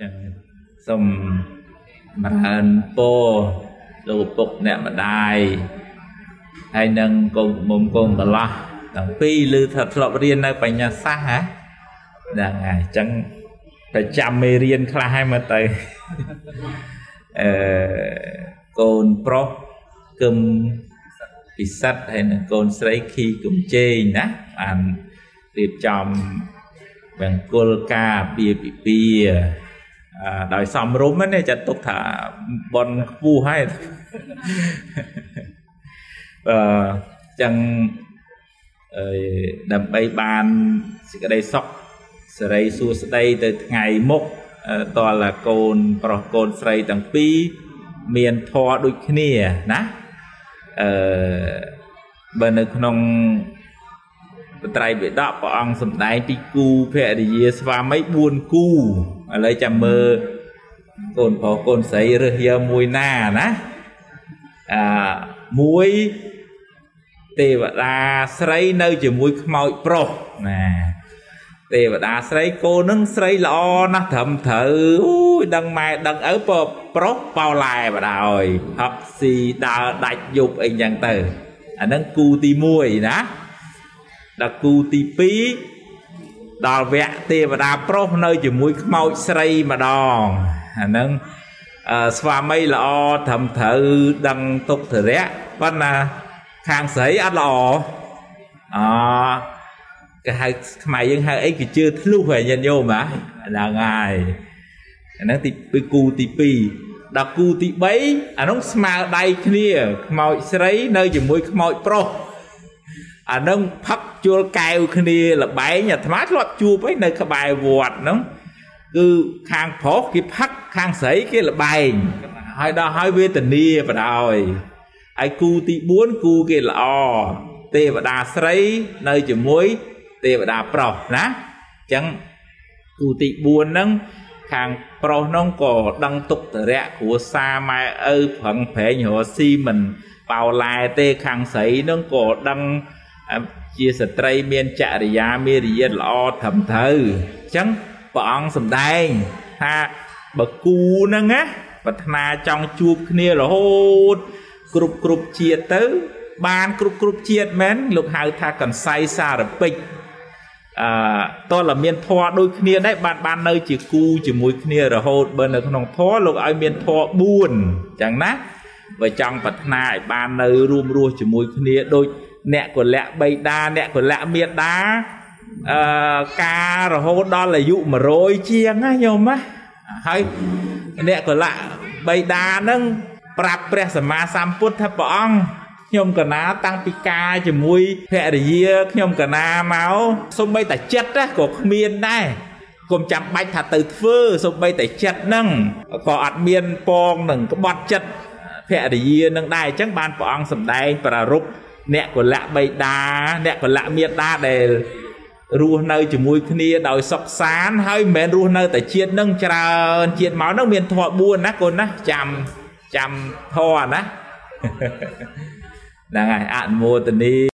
ចឹងសូមបរើនពរលោកឪពុកអ្នកម្ដាយហើយនឹងកូនមុំកូនកន្លោះទាំងពីរឮថាធ្លាប់រៀននៅបញ្ញាសាស្ត្រហ៎ហ្នឹងហើយអញ្ចឹងប្រចាំមេរៀនខ្លះហើយមើលទៅអឺកូនប្រុសគឹមពិសិដ្ឋហើយនឹងកូនស្រីខីគំជេងណាបានរៀបចំបង្គោលការពាពិពា ដោយសំរុំណាចាត់ទុកថាបនខ្ពស់ហើយអឺចឹងអឺដើម្បីបានសេចក្តីសុខសេរីសួស្តីទៅថ្ងៃមុខតលកូនប្រុសកូនស្រីទាំងពីរមានធម៌ដូចគ្នាណាអឺបើនៅក្នុង បត្រៃបិដកព្រះអង្គសម្ដែងពីគូភរិយាស្វាមី4គូឥឡូវចាំមើលកូនប្រុសកូនស្រីរើសយកមួយណាណាអាមួយទេវតាស្រីនៅជាមួយខ្មោចប្រុសណាទេវតាស្រីគោនឹងស្រីល្អណាស់ត្រឹមត្រូវអូយដឹងម៉ែដឹងឪពប្រុសបោឡែបដោយហឹកស៊ីដើរដាច់យប់អីចឹងទៅអានឹងគូទី1ណា ដល់គូទី2ដល់វគ្គទេវតាប្រុសនៅជាមួយខ្មោចស្រីម្ដងអានឹងស្វាមីល្អត្រឹមត្រូវដឹងទុកធរៈប៉ុន្តែខាងស្រីអត់ល្អអគេហៅខ្មែរយើងហៅអីគេជឿធ្លុះហើយញាតិញោមហ្នឹងហើយអាហ្នឹងទីពីគូទី2ដល់គូទី3អានោះស្មើដៃគ្នាខ្មោចស្រីនៅជាមួយខ្មោចប្រុស អានឹងផឹកជួលកែវគ្នាលបែងអាត្មាធ្លាប់ជួបឯនៅក្បែរវត្តហ្នឹងគឺខាងប្រុសគេផឹកខាងស្រីគេលបែងហើយដល់ហើយវេទនាបដ ாய் ហើយគូទី4គូគេល្អទេវតាស្រីនៅជាមួយ ទេវតាប្រុសណាអញ្ចឹងគូទី4ហ្នឹងខាងប្រុសហ្នឹងក៏ដឹងទុកតរៈគ្រួសារម៉ែឪប្រឹងប្រែងរកស៊ីមិនបោឡែទេខាងស្រីហ្នឹងក៏ដឹង ជាស្ត្រីមានចរិយាមេរយាទល្អត្រឹមត្រូវអញ្ចឹងព្រះអង្គសម្ដែងថាបើគូហ្នឹងណាប្រាថ្នាចង់ជួបគ្នារហូតគ្រប់គ្រប់ជាតិទៅ បានគ្រប់គ្រប់ជាតិមែនលោកហៅថាកន្សៃសារពេចអឺតើមានធម៌ដូចគ្នាដែរបានបាននៅ ជាគូជាមួយគ្នារហូតបើនៅក្នុងធម៌លោកឲ្យមានធម៌4អញ្ចឹងណាបើចង់ប្រាថ្នាឲ្យបាននៅរួមរស់ជាមួយគ្នាដូច អ្នកកលៈបៃតាអ្នកកលៈមេដាអឺការរហូតដល់អាយុ100ជាងណាញោមណាហើយអ្នកកលៈបៃតាហ្នឹងប្រាប់ព្រះសម្មាសម្ពុទ្ធថាព្រះអង្គខ្ញុំកណាតាំងពីការជាមួយភរិយាខ្ញុំកណាមកសូម្បីតែចិត្តក៏គ្មានដែរគុំចាំបាច់ថាទៅធ្វើសូម្បីតែចិត្តហ្នឹងក៏អត់មានពងនឹងក្បត់ចិត្តភរិយានឹងដែរអញ្ចឹងបានព្រះអង្គសម្ដែងប្រារព្ធ អ្នកកលៈបៃតាអ្នកកលៈមេដាដែលរស់នៅជាមួយគ្នាដោយសុខសានហើយមិនមែនរស់នៅតែជាតិនឹងច្រើនជាតិមកនឹងមានធម៌4ណាកូនណាចាំចាំធរណាហ្នឹងហើយអនុមោទនី